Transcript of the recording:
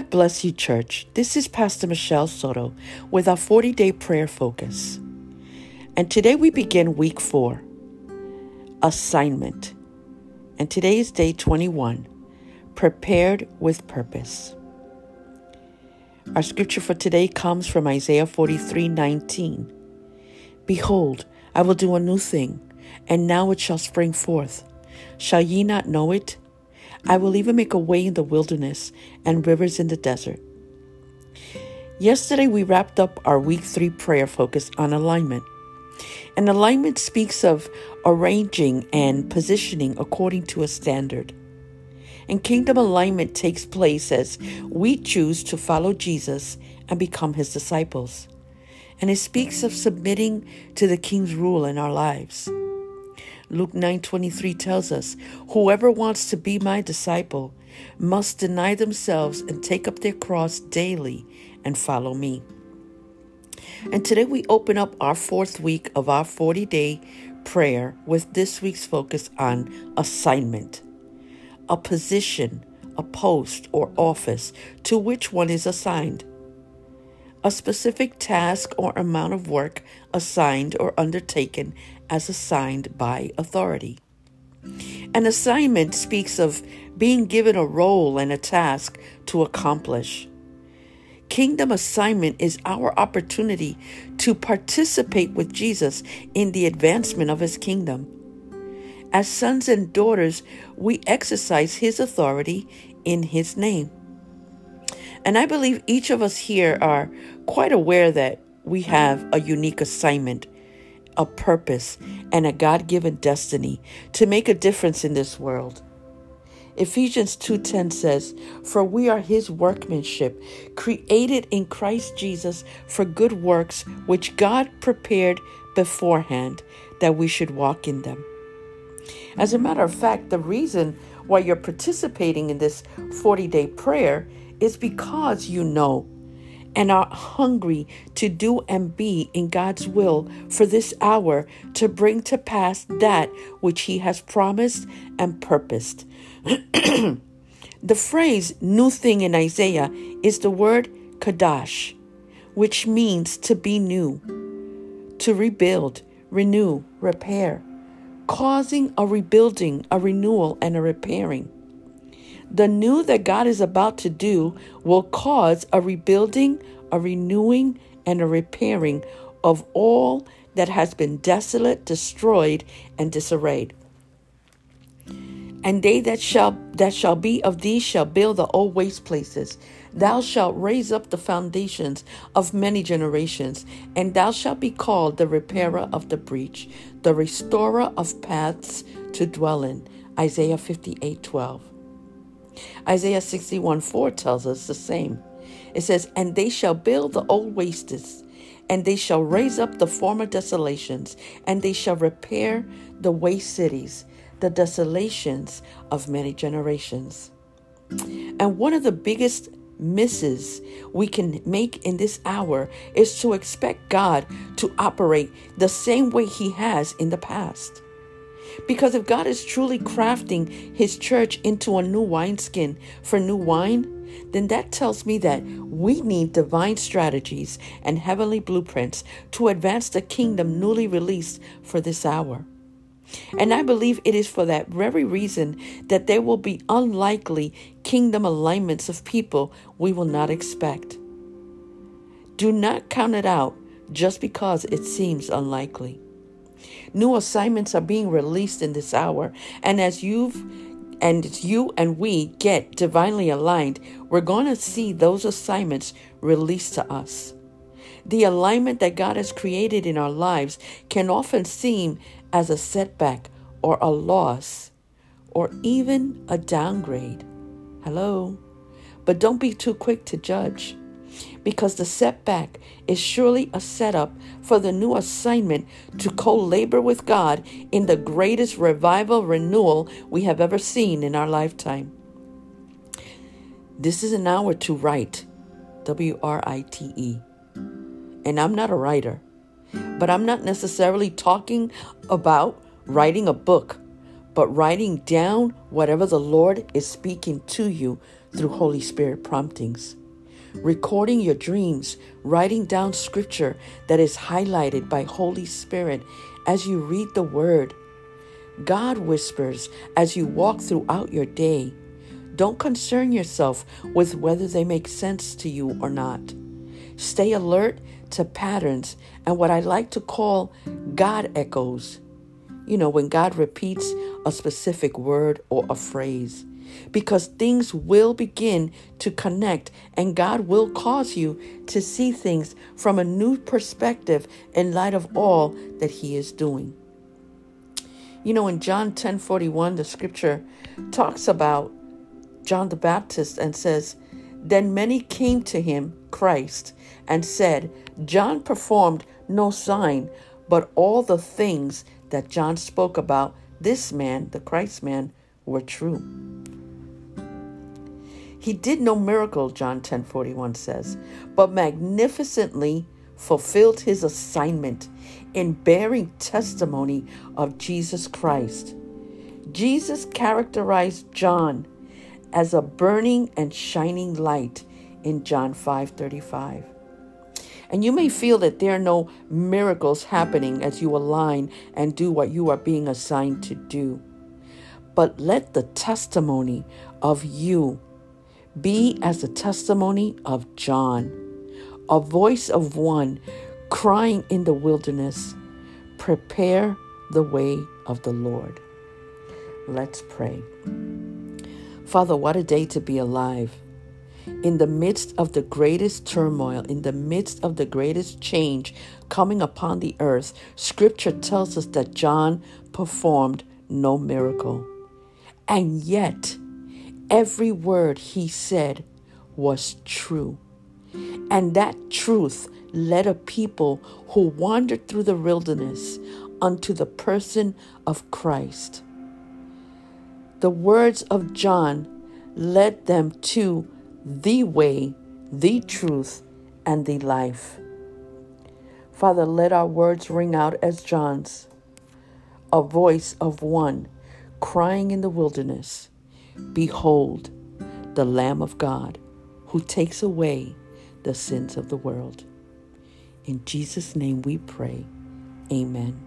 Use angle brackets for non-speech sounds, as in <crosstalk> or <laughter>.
God bless you, church. This is Pastor Michelle Soto with our 40 day prayer focus. And today we begin week four assignment. And today is day 21 prepared with purpose. Our scripture for today comes from Isaiah 43 19. Behold, I will do a new thing, and now it shall spring forth. Shall ye not know it? I will even make a way in the wilderness and rivers in the desert. Yesterday, we wrapped up our week three prayer focus on alignment. And alignment speaks of arranging and positioning according to a standard. And kingdom alignment takes place as we choose to follow Jesus and become his disciples. And it speaks of submitting to the king's rule in our lives. Luke 9:23 tells us, "Whoever wants to be my disciple must deny themselves and take up their cross daily and follow me." And today we open up our fourth week of our 40-day prayer with this week's focus on assignment. A position, a post or office to which one is assigned a specific task or amount of work assigned or undertaken as assigned by authority. An assignment speaks of being given a role and a task to accomplish. Kingdom assignment is our opportunity to participate with Jesus in the advancement of his kingdom. As sons and daughters, we exercise his authority in his name. And I believe each of us here are quite aware that we have a unique assignment, a purpose, and a God given destiny to make a difference in this world. Ephesians 2:10 says, "For we are his workmanship, created in Christ Jesus for good works which God prepared beforehand that we should walk in them." As a matter of fact, the reason why you're participating in this 40-day prayer is because you know and are hungry to do and be in God's will for this hour to bring to pass that which He has promised and purposed. <clears throat> the phrase new thing in Isaiah is the word chadash, which means to be new, to rebuild, renew, repair, causing a rebuilding, a renewal, and a repairing. The new that God is about to do will cause a rebuilding, a renewing, and a repairing of all that has been desolate, destroyed, and disarrayed. And they that shall that shall be of thee shall build the old waste places. Thou shalt raise up the foundations of many generations, and thou shalt be called the repairer of the breach, the restorer of paths to dwell in. Isaiah 58 12. Isaiah 61 4 tells us the same. It says, And they shall build the old wastes, and they shall raise up the former desolations, and they shall repair the waste cities, the desolations of many generations. And one of the biggest misses we can make in this hour is to expect God to operate the same way He has in the past. Because if God is truly crafting his church into a new wineskin for new wine, then that tells me that we need divine strategies and heavenly blueprints to advance the kingdom newly released for this hour. And I believe it is for that very reason that there will be unlikely kingdom alignments of people we will not expect. Do not count it out just because it seems unlikely. New assignments are being released in this hour. And as you've and you and we get divinely aligned, we're going to see those assignments released to us. The alignment that God has created in our lives can often seem as a setback or a loss or even a downgrade. Hello? But don't be too quick to judge because the setback is surely a setup for the new assignment to co labor with God in the greatest revival renewal we have ever seen in our lifetime. This is an hour to write, W R I T E. And I'm not a writer, but I'm not necessarily talking about writing a book, but writing down whatever the Lord is speaking to you through Holy Spirit promptings. Recording your dreams, writing down scripture that is highlighted by Holy Spirit as you read the Word. God whispers as you walk throughout your day. Don't concern yourself with whether they make sense to you or not. Stay alert to patterns and what I like to call God echoes. You know, when God repeats a specific word or a phrase. Because things will begin to connect and God will cause you to see things from a new perspective in light of all that He is doing. You know, in John 10 41, the scripture talks about John the Baptist and says, Then many came to him, Christ, and said, John performed no sign, but all the things that John spoke about this man, the Christ man, were true. He did no miracle, John 10 41 says, but magnificently fulfilled his assignment in bearing testimony of Jesus Christ. Jesus characterized John as a burning and shining light in John 5:35. And you may feel that there are no miracles happening as you align and do what you are being assigned to do. But let the testimony of you be as the testimony of John, a voice of one crying in the wilderness, Prepare the way of the Lord. Let's pray. Father, what a day to be alive in the midst of the greatest turmoil, in the midst of the greatest change coming upon the earth, scripture tells us that John performed no miracle. And yet, every word he said was true. And that truth led a people who wandered through the wilderness unto the person of Christ. The words of John led them to the way, the truth, and the life. Father, let our words ring out as John's, a voice of one crying in the wilderness Behold, the Lamb of God who takes away the sins of the world. In Jesus' name we pray. Amen.